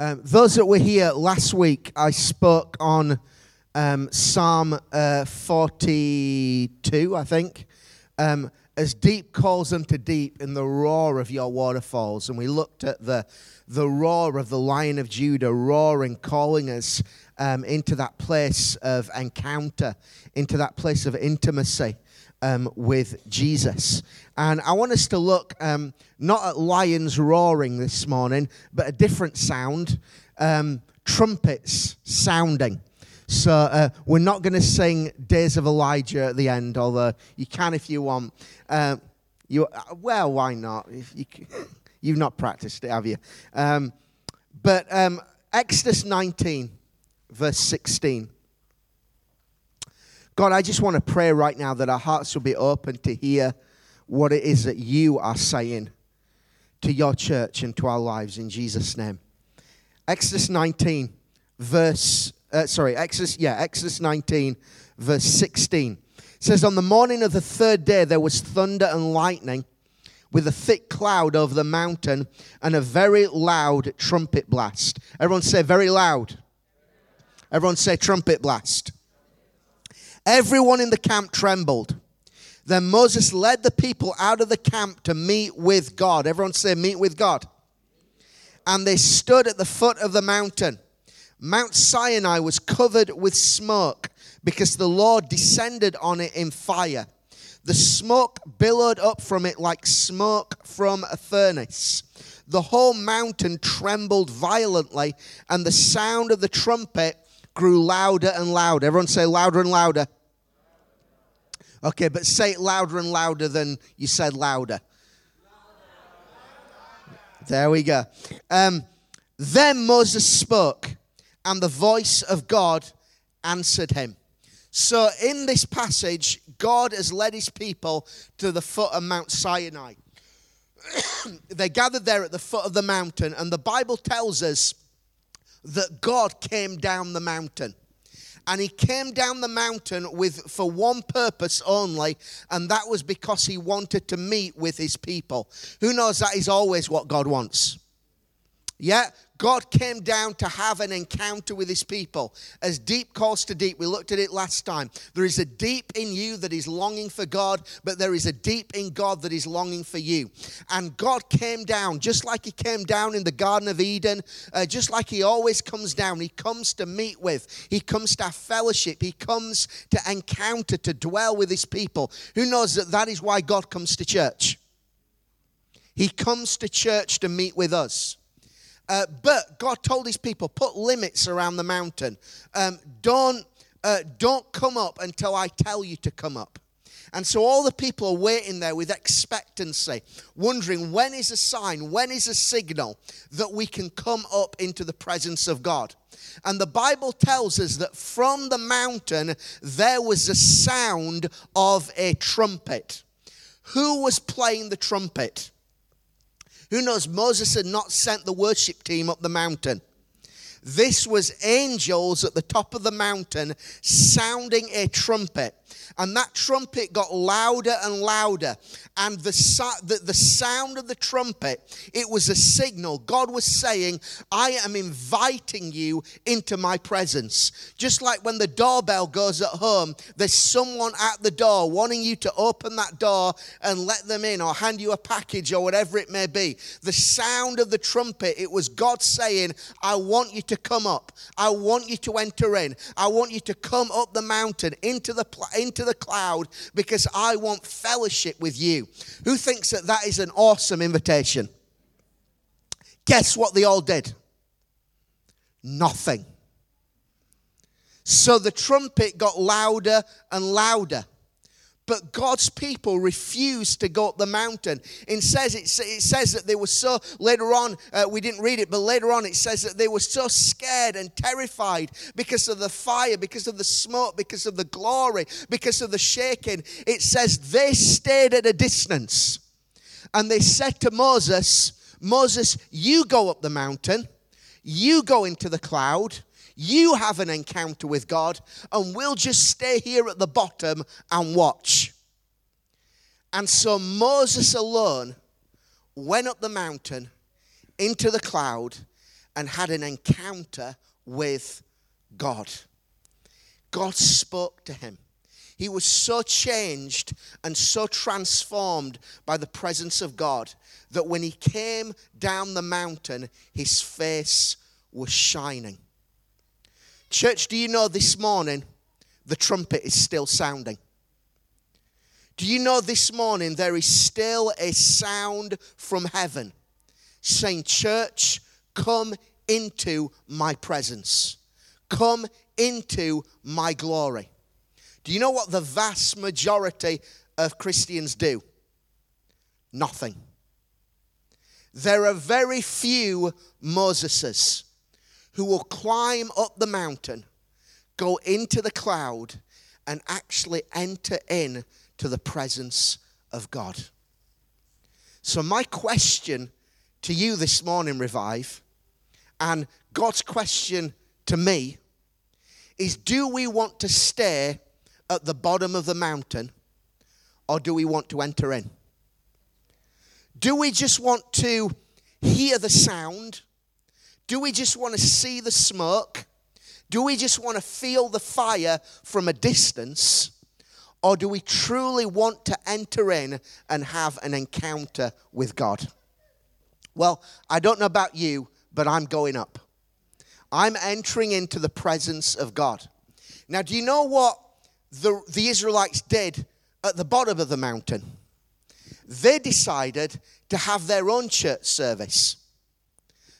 Um, those that were here last week, I spoke on um, Psalm uh, 42, I think. Um, as deep calls unto deep in the roar of your waterfalls. And we looked at the, the roar of the Lion of Judah roaring, calling us um, into that place of encounter, into that place of intimacy um, with Jesus. And I want us to look um, not at lions roaring this morning, but a different sound um, trumpets sounding. So uh, we're not going to sing Days of Elijah at the end, although you can if you want. Uh, you, well, why not? You, you've not practiced it, have you? Um, but um, Exodus 19, verse 16. God, I just want to pray right now that our hearts will be open to hear what it is that you are saying to your church and to our lives in Jesus' name. Exodus 19, verse, uh, sorry, Exodus, yeah, Exodus 19, verse 16. It says, On the morning of the third day, there was thunder and lightning with a thick cloud over the mountain and a very loud trumpet blast. Everyone say, very loud. Everyone say, trumpet blast. Everyone in the camp trembled. Then Moses led the people out of the camp to meet with God. Everyone say, meet with God. And they stood at the foot of the mountain. Mount Sinai was covered with smoke because the Lord descended on it in fire. The smoke billowed up from it like smoke from a furnace. The whole mountain trembled violently, and the sound of the trumpet grew louder and louder. Everyone say louder and louder. Okay, but say it louder and louder than you said louder. There we go. Um, then Moses spoke, and the voice of God answered him. So, in this passage, God has led his people to the foot of Mount Sinai. they gathered there at the foot of the mountain, and the Bible tells us that God came down the mountain and he came down the mountain with for one purpose only and that was because he wanted to meet with his people. Who knows that is always what god wants yeah God came down to have an encounter with his people. As deep calls to deep, we looked at it last time. There is a deep in you that is longing for God, but there is a deep in God that is longing for you. And God came down, just like he came down in the Garden of Eden, uh, just like he always comes down. He comes to meet with, he comes to have fellowship, he comes to encounter, to dwell with his people. Who knows that that is why God comes to church? He comes to church to meet with us. Uh, but God told his people, put limits around the mountain. Um, don't, uh, don't come up until I tell you to come up. And so all the people are waiting there with expectancy, wondering when is a sign, when is a signal that we can come up into the presence of God. And the Bible tells us that from the mountain there was a sound of a trumpet. Who was playing the trumpet? Who knows? Moses had not sent the worship team up the mountain. This was angels at the top of the mountain sounding a trumpet and that trumpet got louder and louder. And the, the, the sound of the trumpet, it was a signal. God was saying, I am inviting you into my presence. Just like when the doorbell goes at home, there's someone at the door wanting you to open that door and let them in or hand you a package or whatever it may be. The sound of the trumpet, it was God saying, I want you to come up. I want you to enter in. I want you to come up the mountain into the, into the cloud because I want fellowship with you. Who thinks that that is an awesome invitation? Guess what they all did? Nothing. So the trumpet got louder and louder. But God's people refused to go up the mountain. It says, it, it says that they were so, later on, uh, we didn't read it, but later on it says that they were so scared and terrified because of the fire, because of the smoke, because of the glory, because of the shaking. It says they stayed at a distance. And they said to Moses, Moses, you go up the mountain, you go into the cloud, you have an encounter with God, and we'll just stay here at the bottom and watch. And so Moses alone went up the mountain into the cloud, and had an encounter with God. God spoke to him. He was so changed and so transformed by the presence of God that when he came down the mountain, his face was shining. Church, do you know this morning the trumpet is still sounding? Do you know this morning there is still a sound from heaven saying, Church, come into my presence, come into my glory? Do you know what the vast majority of Christians do? Nothing. There are very few Moseses who will climb up the mountain, go into the cloud, and actually enter in to the presence of God. So, my question to you this morning, Revive, and God's question to me is do we want to stay at the bottom of the mountain or do we want to enter in? Do we just want to hear the sound? Do we just want to see the smoke? Do we just want to feel the fire from a distance? Or do we truly want to enter in and have an encounter with God? Well, I don't know about you, but I'm going up. I'm entering into the presence of God. Now, do you know what the, the Israelites did at the bottom of the mountain? They decided to have their own church service.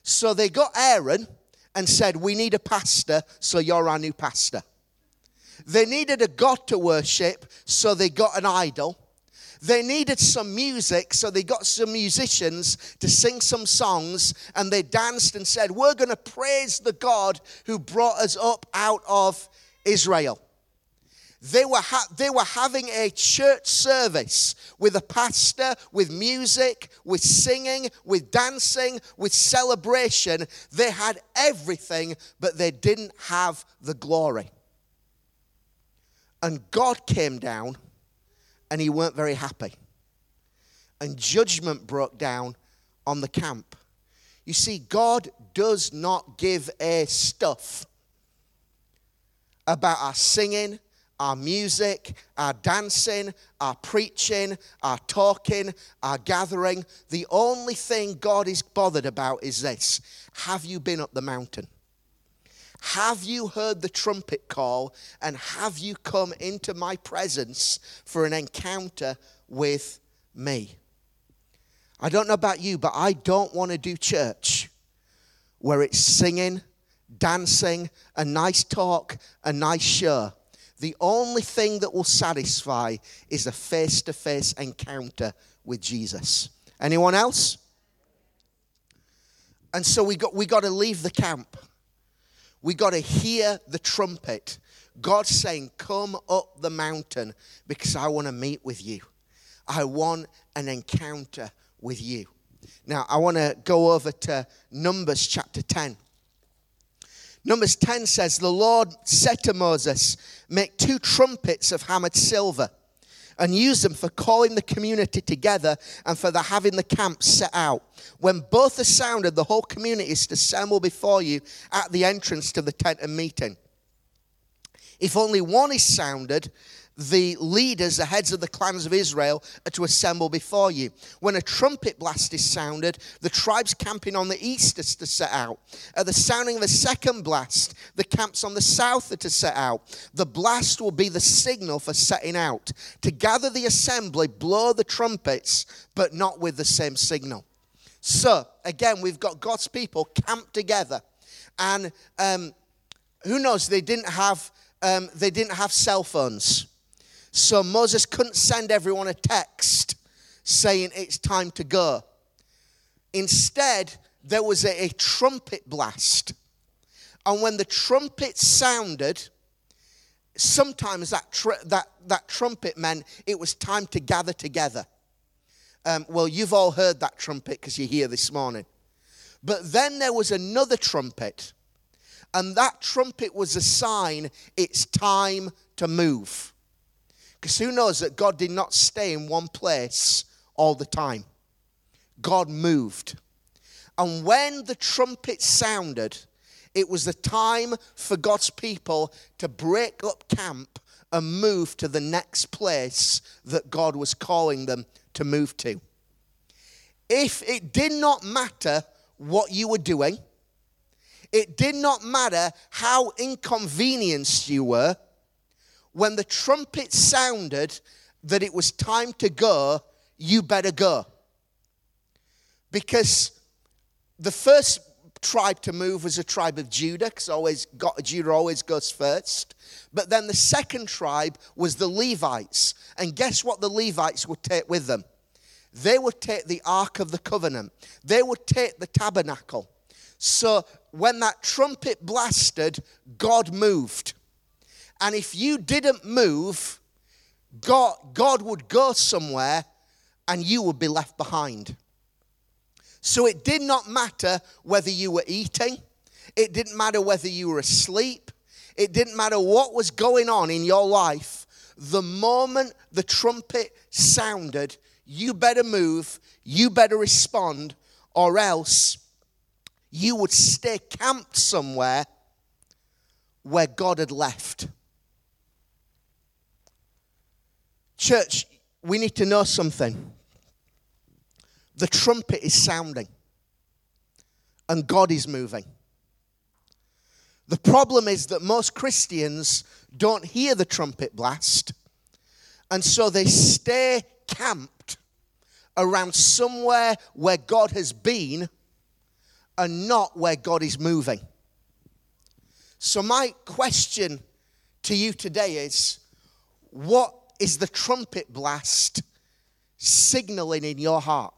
So they got Aaron and said, We need a pastor, so you're our new pastor. They needed a God to worship, so they got an idol. They needed some music, so they got some musicians to sing some songs, and they danced and said, We're going to praise the God who brought us up out of Israel. They were, ha- they were having a church service with a pastor, with music, with singing, with dancing, with celebration. They had everything, but they didn't have the glory. And God came down and he weren't very happy. And judgment broke down on the camp. You see, God does not give a stuff about our singing, our music, our dancing, our preaching, our talking, our gathering. The only thing God is bothered about is this Have you been up the mountain? Have you heard the trumpet call? And have you come into my presence for an encounter with me? I don't know about you, but I don't want to do church where it's singing, dancing, a nice talk, a nice show. The only thing that will satisfy is a face to face encounter with Jesus. Anyone else? And so we got, we got to leave the camp. We got to hear the trumpet. God saying, Come up the mountain because I want to meet with you. I want an encounter with you. Now, I want to go over to Numbers chapter 10. Numbers 10 says, The Lord said to Moses, Make two trumpets of hammered silver and use them for calling the community together and for the having the camp set out. When both are sounded, the whole community is to assemble before you at the entrance to the tent of meeting. If only one is sounded, the leaders, the heads of the clans of Israel, are to assemble before you. When a trumpet blast is sounded, the tribes camping on the east are to set out. At the sounding of the second blast, the camps on the south are to set out. The blast will be the signal for setting out. To gather the assembly, blow the trumpets, but not with the same signal. So, again, we've got God's people camped together. And um, who knows, they didn't have. Um, they didn't have cell phones. So Moses couldn't send everyone a text saying it's time to go. Instead, there was a, a trumpet blast. And when the trumpet sounded, sometimes that, tr- that, that trumpet meant it was time to gather together. Um, well, you've all heard that trumpet because you're here this morning. But then there was another trumpet, and that trumpet was a sign it's time to move. Because who knows that God did not stay in one place all the time? God moved. And when the trumpet sounded, it was the time for God's people to break up camp and move to the next place that God was calling them to move to. If it did not matter what you were doing, it did not matter how inconvenienced you were, when the trumpet sounded that it was time to go, you better go. Because the first tribe to move was a tribe of Judah, because always got, Judah always goes first. But then the second tribe was the Levites. And guess what the Levites would take with them? They would take the Ark of the Covenant, they would take the tabernacle. So when that trumpet blasted, God moved. And if you didn't move, God, God would go somewhere and you would be left behind. So it did not matter whether you were eating, it didn't matter whether you were asleep, it didn't matter what was going on in your life. The moment the trumpet sounded, you better move, you better respond, or else you would stay camped somewhere where God had left. Church, we need to know something. The trumpet is sounding, and God is moving. The problem is that most Christians don't hear the trumpet blast, and so they stay camped around somewhere where God has been and not where God is moving. So, my question to you today is what is the trumpet blast signaling in your heart?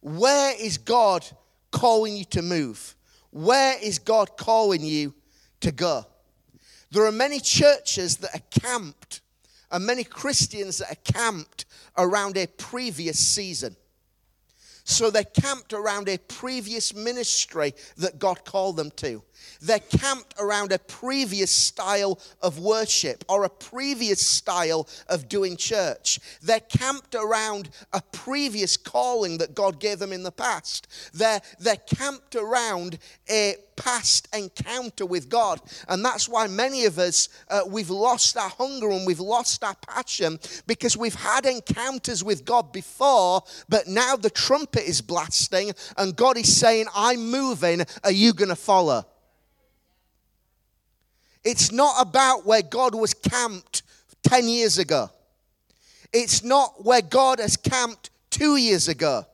Where is God calling you to move? Where is God calling you to go? There are many churches that are camped and many Christians that are camped around a previous season. So they're camped around a previous ministry that God called them to. They're camped around a previous style of worship or a previous style of doing church. They're camped around a previous calling that God gave them in the past. They're, they're camped around a past encounter with God. And that's why many of us, uh, we've lost our hunger and we've lost our passion because we've had encounters with God before, but now the trumpet is blasting and God is saying, I'm moving. Are you going to follow? It's not about where God was camped 10 years ago. It's not where God has camped two years ago.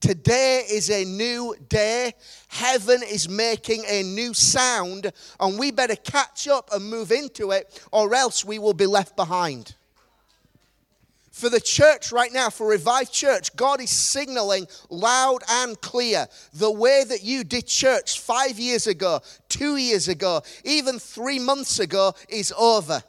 Today is a new day. Heaven is making a new sound, and we better catch up and move into it, or else we will be left behind for the church right now, for Revived Church, God is signaling loud and clear the way that you did church five years ago, two years ago, even three months ago is over.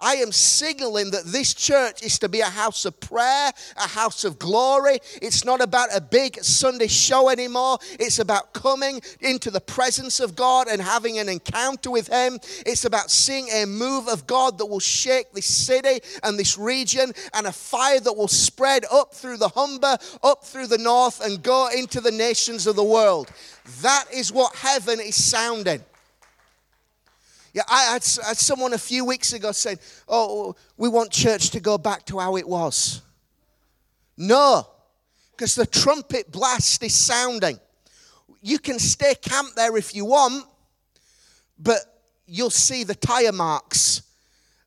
I am signaling that this church is to be a house of prayer, a house of glory. It's not about a big Sunday show anymore. It's about coming into the presence of God and having an encounter with Him. It's about seeing a move of God that will shake this city and this region and a fire that will spread up through the Humber, up through the north, and go into the nations of the world. That is what heaven is sounding. Yeah, I had, I had someone a few weeks ago saying, Oh, we want church to go back to how it was. No, because the trumpet blast is sounding. You can stay camped there if you want, but you'll see the tire marks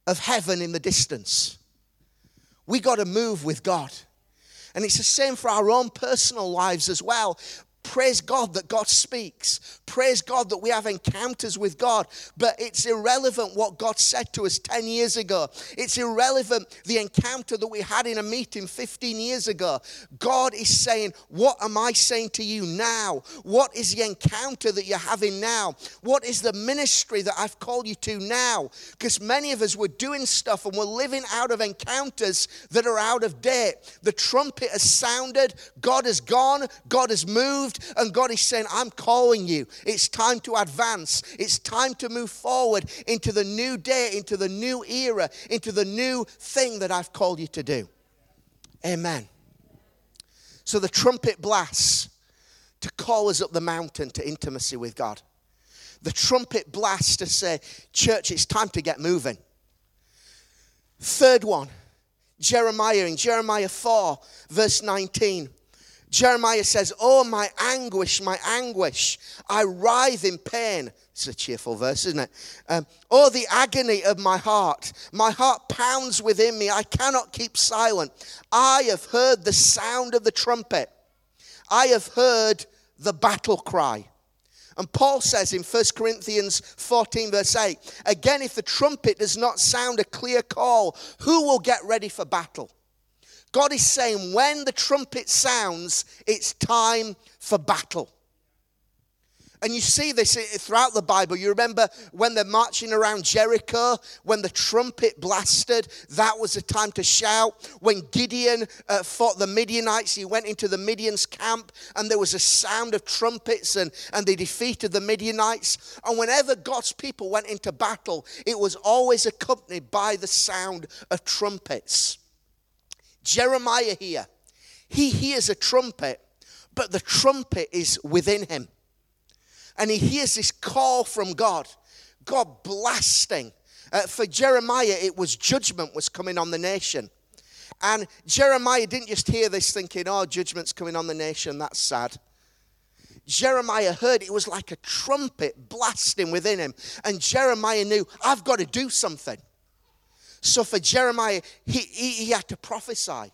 of heaven in the distance. We got to move with God. And it's the same for our own personal lives as well. Praise God that God speaks. Praise God that we have encounters with God. But it's irrelevant what God said to us 10 years ago. It's irrelevant the encounter that we had in a meeting 15 years ago. God is saying, What am I saying to you now? What is the encounter that you're having now? What is the ministry that I've called you to now? Because many of us were doing stuff and we're living out of encounters that are out of date. The trumpet has sounded, God has gone, God has moved moved, and God is saying, I'm calling you. It's time to advance. It's time to move forward into the new day, into the new era, into the new thing that I've called you to do. Amen. So the trumpet blasts. to call us up the mountain to intimacy with God. The trumpet blasts to say, Church, it's time to get moving. Third one, Jeremiah in Jeremiah 4, verse 19. Jeremiah says, Oh, my anguish, my anguish. I writhe in pain. It's a cheerful verse, isn't it? Um, oh, the agony of my heart. My heart pounds within me. I cannot keep silent. I have heard the sound of the trumpet. I have heard the battle cry. And Paul says in 1 Corinthians 14, verse 8, again, if the trumpet does not sound a clear call, who will get ready for battle? God is saying, when the trumpet sounds, it's time for battle. And you see this throughout the Bible. You remember when they're marching around Jericho, when the trumpet blasted, that was the time to shout. When Gideon uh, fought the Midianites, he went into the Midian's camp and there was a sound of trumpets and, and they defeated the Midianites. And whenever God's people went into battle, it was always accompanied by the sound of trumpets. Jeremiah here, he hears a trumpet, but the trumpet is within him and he hears this call from God, God blasting. Uh, for Jeremiah, it was judgment was coming on the nation. And Jeremiah didn't just hear this thinking, oh, judgment's coming on the nation, that's sad. Jeremiah heard it was like a trumpet blasting within him. And Jeremiah knew, I've got to do something. So for Jeremiah, he, he, he had to prophesy.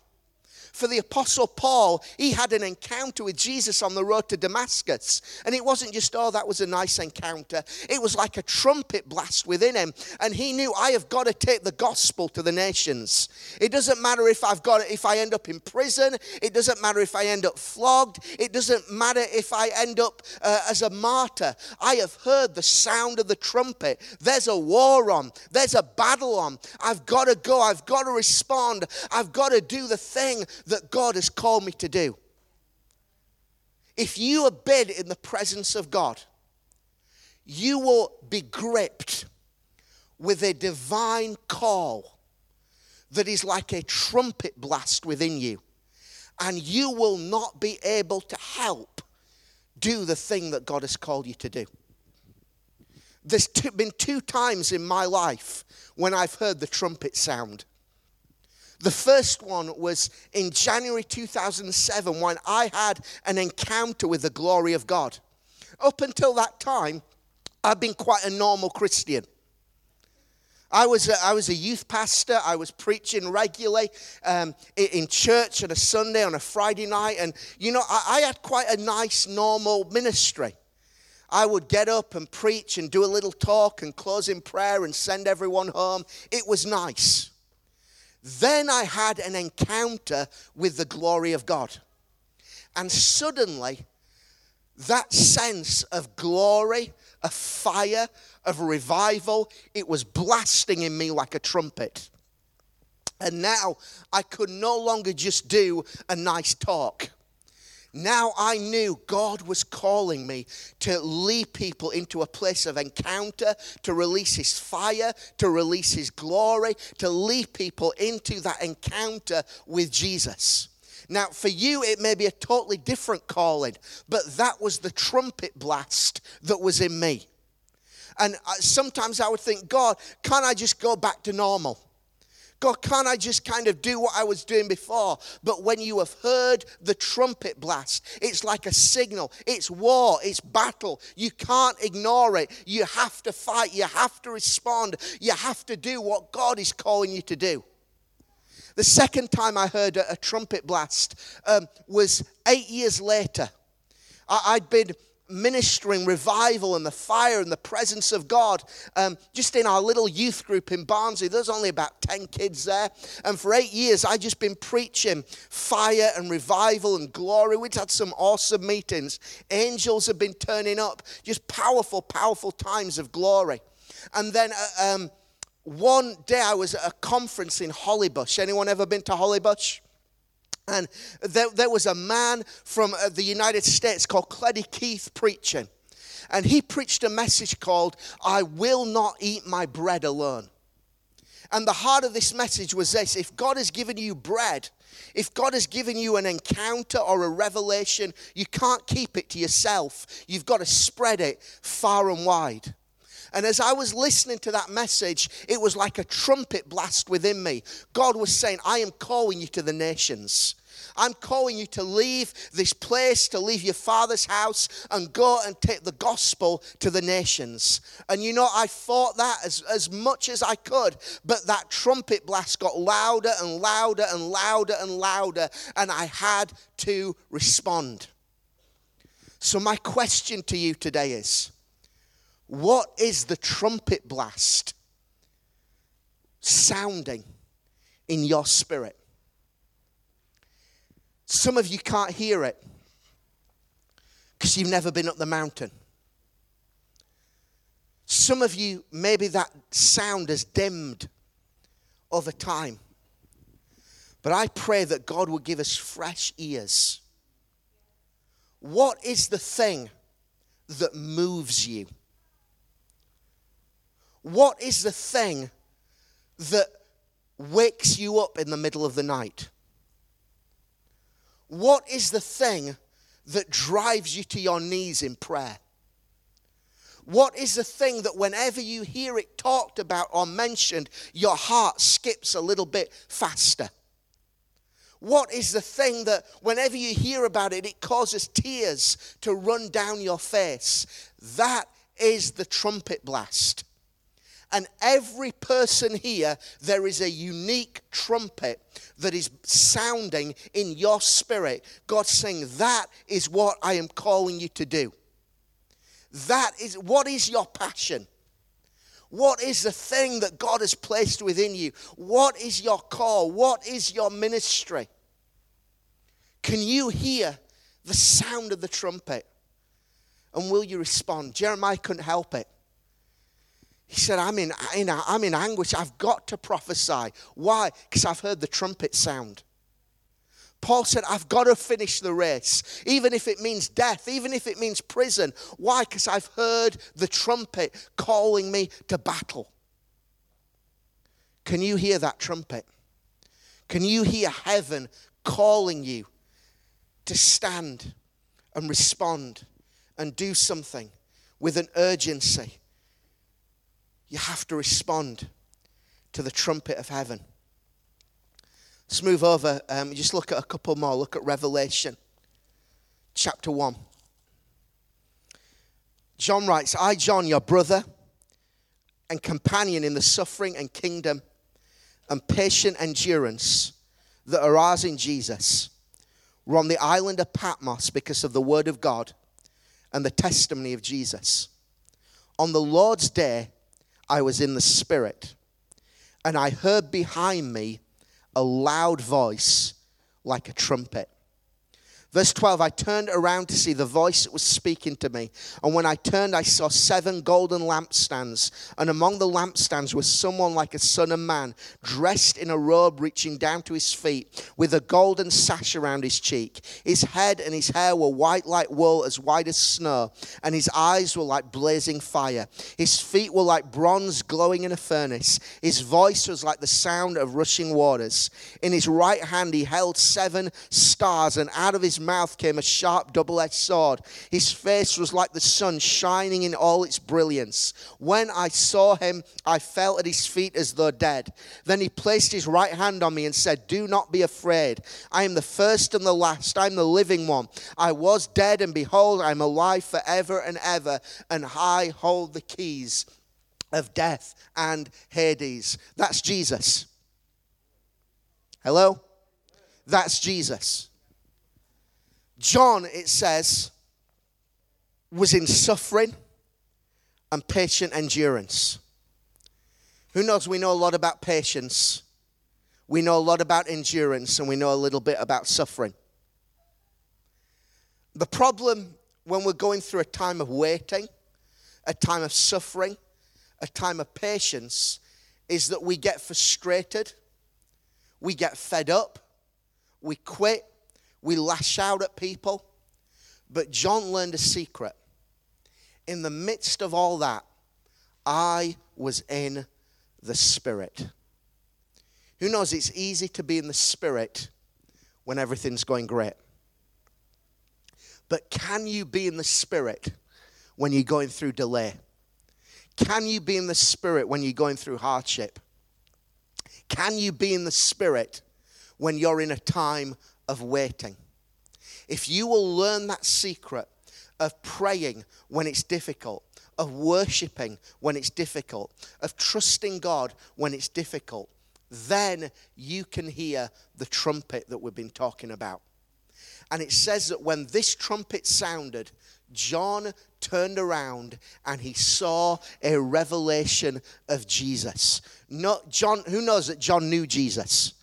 For the Apostle Paul, he had an encounter with Jesus on the road to Damascus. And it wasn't just, oh, that was a nice encounter. It was like a trumpet blast within him. And he knew, I have got to take the gospel to the nations. It doesn't matter if I've got if I end up in prison. It doesn't matter if I end up flogged. It doesn't matter if I end up uh, as a martyr. I have heard the sound of the trumpet. There's a war on, there's a battle on. I've got to go. I've got to respond. I've got to do the thing that God has called me to do. If you abide in the presence of God, you will be gripped with a divine call that is like a trumpet blast within you. And you will not be able to help do the thing that God has called you to do. There's been two times in my life when I've heard the trumpet sound. The first one was in January 2007 when I had an encounter with the glory of God. Up until that time, I've been quite a normal Christian. I was, a, I was a youth pastor. I was preaching regularly um, in church on a Sunday, on a Friday night. And, you know, I, I had quite a nice, normal ministry. I would get up and preach and do a little talk and close in prayer and send everyone home. It was nice. Then I had an encounter with the glory of God. And suddenly, that sense of glory, of fire, of revival, it was blasting in me like a trumpet. And now I could no longer just do a nice talk. Now I knew God was calling me to lead people into a place of encounter, to release His fire, to release His glory, to lead people into that encounter with Jesus. Now, for you, it may be a totally different calling, but that was the trumpet blast that was in me. And uh, sometimes I would think, God, can't I just go back to normal? God, can't I just kind of do what I was doing before? But when you have heard the trumpet blast, it's like a signal. It's war, it's battle. You can't ignore it. You have to fight, you have to respond, you have to do what God is calling you to do. The second time I heard a, a trumpet blast um, was eight years later. I, I'd been ministering revival and the fire and the presence of God um, just in our little youth group in Barnsley. There's only about 10 kids there. And for eight years, i just been preaching fire and revival and glory. We'd had some awesome meetings. Angels have been turning up. Just powerful, powerful times of glory. And then uh, um, one day I was at a conference in Hollybush. Anyone ever been to Hollybush? And there, there was a man from uh, the United States called Cleddie Keith preaching. And he preached a message called, I will not eat my bread alone. And the heart of this message was this if God has given you bread, if God has given you an encounter or a revelation, you can't keep it to yourself. You've got to spread it far and wide. And as I was listening to that message, it was like a trumpet blast within me. God was saying, I am calling you to the nations. I'm calling you to leave this place, to leave your father's house, and go and take the gospel to the nations. And you know, I fought that as, as much as I could, but that trumpet blast got louder and louder and louder and louder, and I had to respond. So, my question to you today is what is the trumpet blast sounding in your spirit? Some of you can't hear it because you've never been up the mountain. Some of you, maybe that sound has dimmed over time. But I pray that God will give us fresh ears. What is the thing that moves you? What is the thing that wakes you up in the middle of the night? What is the thing that drives you to your knees in prayer? What is the thing that whenever you hear it talked about or mentioned, your heart skips a little bit faster? What is the thing that whenever you hear about it, it causes tears to run down your face? That is the trumpet blast. And every person here, there is a unique trumpet that is sounding in your spirit. God saying, That is what I am calling you to do. That is what is your passion? What is the thing that God has placed within you? What is your call? What is your ministry? Can you hear the sound of the trumpet? And will you respond? Jeremiah couldn't help it. He said, I'm in, I'm in anguish. I've got to prophesy. Why? Because I've heard the trumpet sound. Paul said, I've got to finish the race, even if it means death, even if it means prison. Why? Because I've heard the trumpet calling me to battle. Can you hear that trumpet? Can you hear heaven calling you to stand and respond and do something with an urgency? You have to respond to the trumpet of heaven. Let's move over. Um, just look at a couple more. Look at Revelation chapter 1. John writes, I, John, your brother and companion in the suffering and kingdom and patient endurance that are ours in Jesus, were on the island of Patmos because of the word of God and the testimony of Jesus. On the Lord's day, I was in the Spirit, and I heard behind me a loud voice like a trumpet. Verse 12, I turned around to see the voice that was speaking to me. And when I turned, I saw seven golden lampstands. And among the lampstands was someone like a son of man, dressed in a robe reaching down to his feet, with a golden sash around his cheek. His head and his hair were white like wool, as white as snow. And his eyes were like blazing fire. His feet were like bronze glowing in a furnace. His voice was like the sound of rushing waters. In his right hand, he held seven stars, and out of his mouth came a sharp double edged sword. His face was like the sun shining in all its brilliance. When I saw him, I fell at his feet as though dead. Then he placed his right hand on me and said, Do not be afraid. I am the first and the last. I am the living one. I was dead, and behold, I am alive forever and ever, and I hold the keys of death and Hades. That's Jesus. Hello? That's Jesus. John, it says, was in suffering and patient endurance. Who knows? We know a lot about patience, we know a lot about endurance, and we know a little bit about suffering. The problem when we're going through a time of waiting, a time of suffering, a time of patience, is that we get frustrated, we get fed up, we quit, we lash out at people. But John learned a secret. In the midst of all that, I was in the Spirit. Who knows it's easy to be in the spirit when everything's going great? But can you be in the spirit when you're going through delay? Can you be in the spirit when you're going through hardship? Can you be in the spirit when you're in a time of waiting? If you will learn that secret of praying when it's difficult, of worshiping when it's difficult, of trusting God when it's difficult, then you can hear the trumpet that we've been talking about. And it says that when this trumpet sounded, John turned around and he saw a revelation of Jesus. Not John, who knows that John knew Jesus?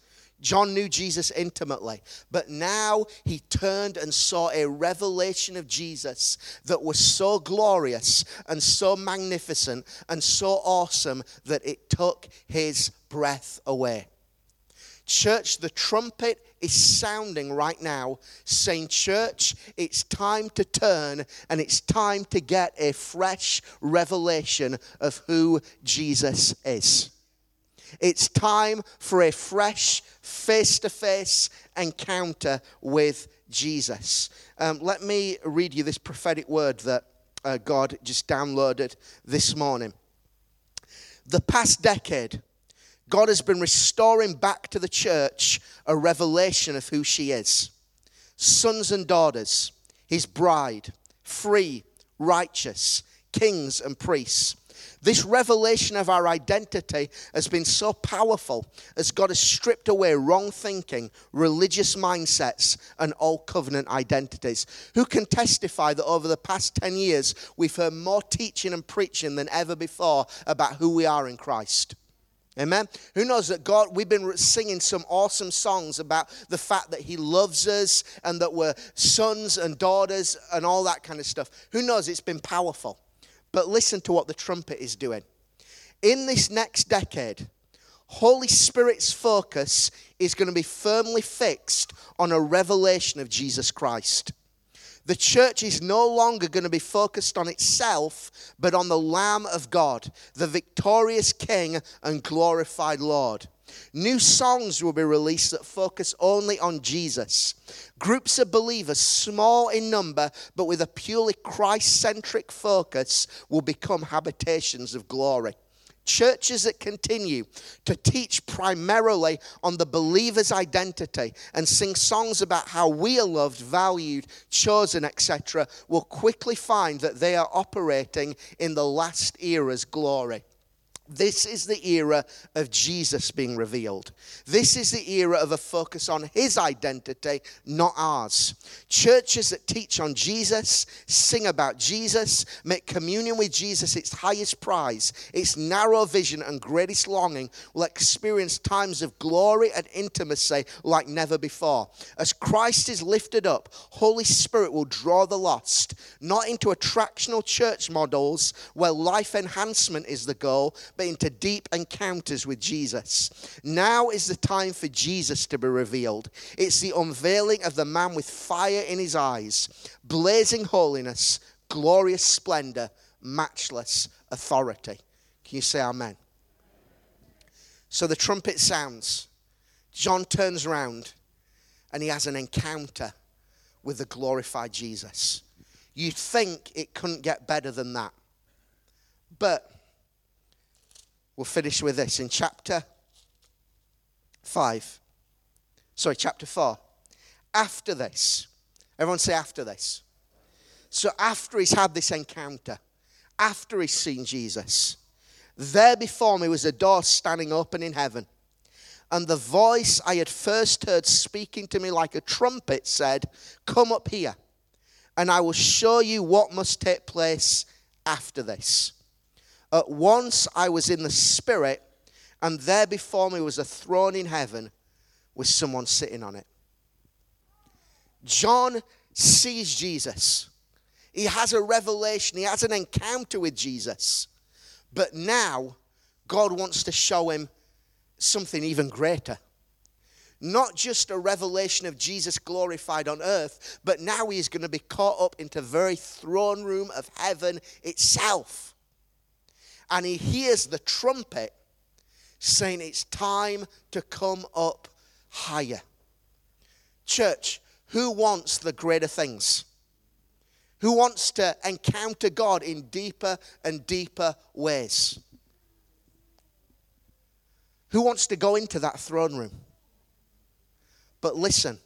John knew Jesus intimately, but now he turned and saw a revelation of Jesus that was so glorious and so magnificent and so awesome that it took his breath away. Church, the trumpet is sounding right now, saying, Church, it's time to turn and it's time to get a fresh revelation of who Jesus is. It's time for a fresh face to face encounter with Jesus. Um, let me read you this prophetic word that uh, God just downloaded this morning. The past decade, God has been restoring back to the church a revelation of who she is. Sons and daughters, his bride, free, righteous, kings and priests. This revelation of our identity has been so powerful as God has stripped away wrong thinking, religious mindsets, and old covenant identities. Who can testify that over the past 10 years we've heard more teaching and preaching than ever before about who we are in Christ? Amen. Who knows that God, we've been singing some awesome songs about the fact that He loves us and that we're sons and daughters and all that kind of stuff. Who knows? It's been powerful. But listen to what the trumpet is doing. In this next decade, Holy Spirit's focus is going to be firmly fixed on a revelation of Jesus Christ. The church is no longer going to be focused on itself, but on the Lamb of God, the victorious King and glorified Lord. New songs will be released that focus only on Jesus. Groups of believers, small in number but with a purely Christ centric focus, will become habitations of glory. Churches that continue to teach primarily on the believer's identity and sing songs about how we are loved, valued, chosen, etc., will quickly find that they are operating in the last era's glory. This is the era of Jesus being revealed. This is the era of a focus on his identity, not ours. Churches that teach on Jesus, sing about Jesus, make communion with Jesus its highest prize, its narrow vision and greatest longing, will experience times of glory and intimacy like never before. As Christ is lifted up, Holy Spirit will draw the lost, not into attractional church models where life enhancement is the goal but into deep encounters with Jesus. Now is the time for Jesus to be revealed. It's the unveiling of the man with fire in his eyes, blazing holiness, glorious splendor, matchless authority. Can you say amen? So the trumpet sounds. John turns around and he has an encounter with the glorified Jesus. You'd think it couldn't get better than that. But We'll finish with this in chapter 5. Sorry, chapter 4. After this, everyone say after this. So, after he's had this encounter, after he's seen Jesus, there before me was a door standing open in heaven. And the voice I had first heard speaking to me like a trumpet said, Come up here, and I will show you what must take place after this. At once I was in the Spirit, and there before me was a throne in heaven with someone sitting on it. John sees Jesus. He has a revelation, he has an encounter with Jesus. But now, God wants to show him something even greater. Not just a revelation of Jesus glorified on earth, but now he is going to be caught up into the very throne room of heaven itself and he hears the trumpet saying it's time to come up higher. Church, who wants the greater things? Who wants to encounter God in deeper and deeper ways? Who wants to go into that throne room? But listen,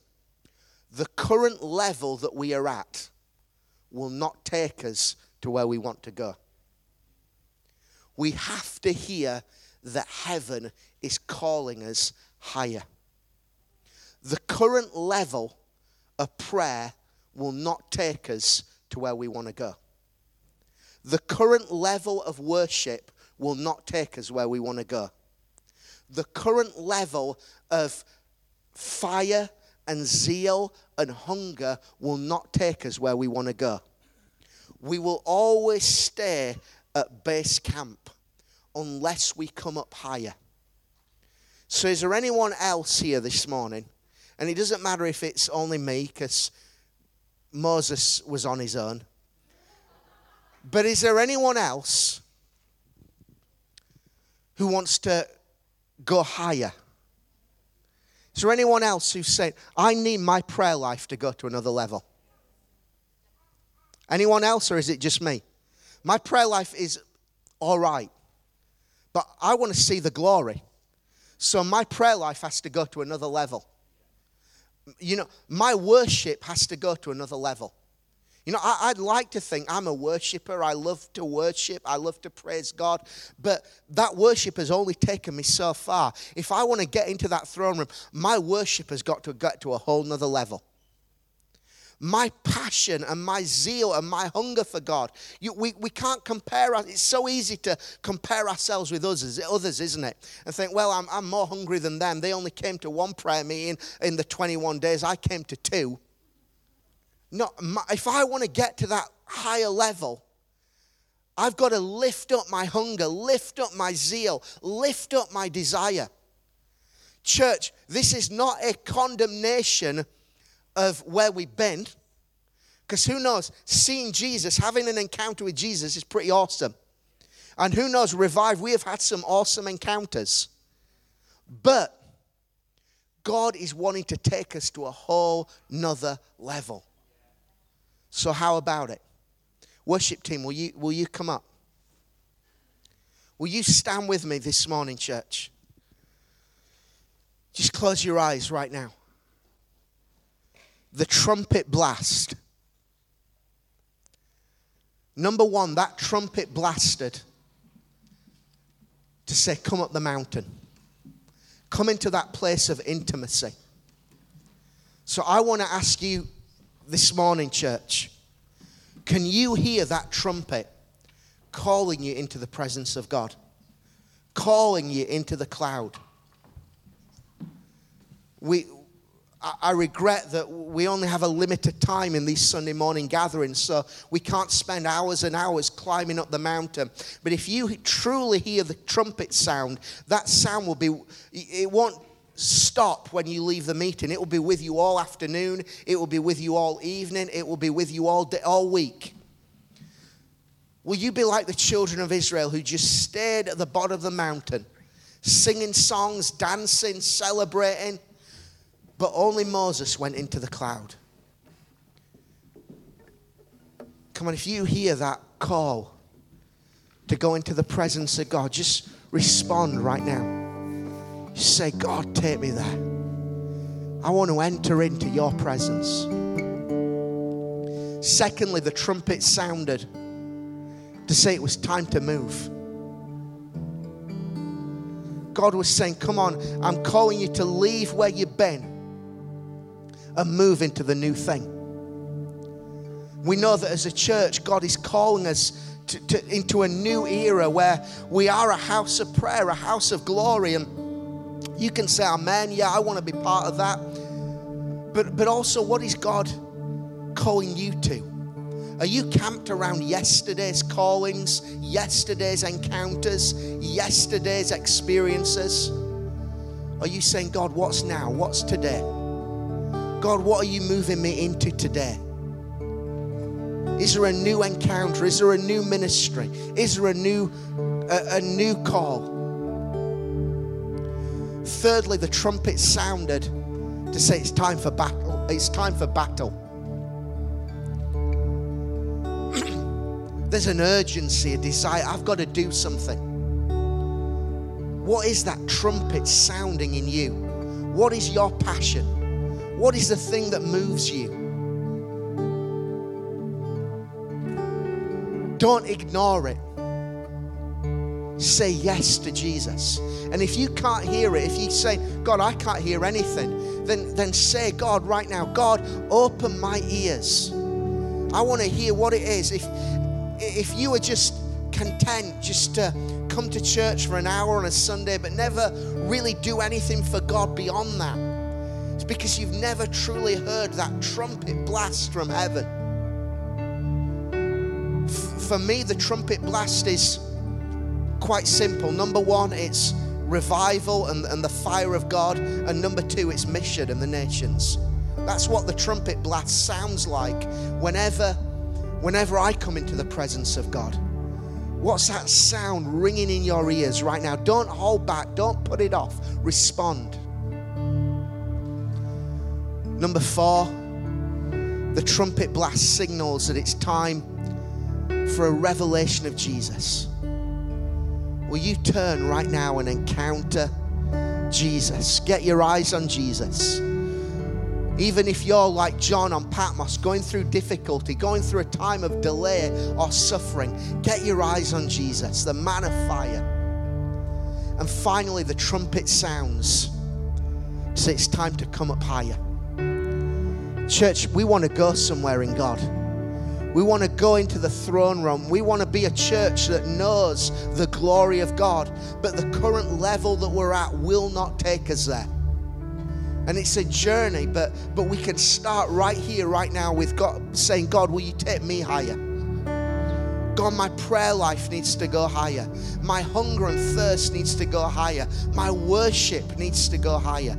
the current level that we are at will not take us to where we want to go. We have to hear that heaven is calling us higher. The current level of prayer will not take us to where we want to go. The current level of worship will not take us where we want to go. The current level of fire and zeal and hunger will not take us where we want to go. We will always stay at base camp unless we come up higher. So, is there anyone else here this morning? And it doesn't matter if it's only me, because Moses was on his own. But is there anyone else who wants to go higher? Is there anyone else who's saying, I need my prayer life to go to another level? Anyone else, or is it just me? My prayer life is all right, but I want to see the glory. So my prayer life has to go to another level. You know, my worship has to go to another level. You know, I, would like to think I'm a worshiper. I love to worship. I love to praise God. But that worship has only taken me so far. If I want to get into that throne room, my worship has got to get to a whole nother level. My passion and my zeal and my hunger for God. You, we, we can't compare. It's so easy to compare ourselves with others, others, isn't it? And think, well, I'm, I'm more hungry than them. They only came to one prayer meeting in the 21 days. I came to two. No, if I want to get to that higher level, I've got to lift up my hunger, lift up my zeal, lift up my desire. Church, this is not a condemnation of where we've been. Because who knows, seeing Jesus, having an encounter with Jesus is pretty awesome. And who knows, revive, we have had some awesome encounters. But God is wanting to take us to a whole nother level. So, how about it? Worship team, will you, will you come up? Will you stand with me this morning, church? Just close your eyes right now. The trumpet blast. Number one, that trumpet blasted to say, Come up the mountain. Come into that place of intimacy. So I want to ask you this morning, church, can you hear that trumpet calling you into the presence of God? Calling you into the cloud. We, I regret that we only have a limited time in these Sunday morning gatherings, so we can't spend hours and hours climbing up the mountain. But if you truly hear the trumpet sound, that sound will be, it won't stop when you leave the meeting. It will be with you all afternoon. It will be with you all evening. It will be with you all day, all week. Will you be like the children of Israel who just stayed at the bottom of the mountain, singing songs, dancing, celebrating? But only Moses went into the cloud. Come on, if you hear that call to go into the presence of God, just respond right now. Say, God, take me there. I want to enter into your presence. Secondly, the trumpet sounded to say it was time to move. God was saying, Come on, I'm calling you to leave where you've been and move into the new thing. We know that as a church, God is calling us to, to, into a new era where we are a house of prayer, a house of glory. And you can say, Amen. Yeah, I want to be part of that. But, but also, what is God calling you to? Are you camped around yesterday's callings, yesterday's encounters, yesterday's experiences? Are you saying, God, what's now? What's today? God, what are you moving me into today? Is there a new encounter? Is there a new ministry? Is there a new a, a new call? Thirdly, the trumpet sounded to say it's time for battle. It's time for battle. There's an urgency, a desire. I've got to do something. What is that trumpet sounding in you? What is your passion? What is the thing that moves you? Don't ignore it. Say yes to Jesus. And if you can't hear it, if you say, God, I can't hear anything, then, then say, God, right now, God, open my ears. I want to hear what it is. If, if you are just content just to come to church for an hour on a Sunday, but never really do anything for God beyond that, it's because you've never truly heard that trumpet blast from heaven. For me, the trumpet blast is quite simple. Number one, it's revival and, and the fire of God. And number two, it's mission and the nations. That's what the trumpet blast sounds like whenever, whenever I come into the presence of God. What's that sound ringing in your ears right now? Don't hold back, don't put it off. Respond. Number four, the trumpet blast signals that it's time for a revelation of Jesus. Will you turn right now and encounter Jesus? Get your eyes on Jesus. Even if you're like John on Patmos, going through difficulty, going through a time of delay or suffering, get your eyes on Jesus, the man of fire. And finally, the trumpet sounds. So it's time to come up higher. Church, we want to go somewhere in God. We want to go into the throne room. We want to be a church that knows the glory of God. But the current level that we're at will not take us there. And it's a journey, but but we can start right here, right now, with God saying, God, will you take me higher? God, my prayer life needs to go higher. My hunger and thirst needs to go higher. My worship needs to go higher.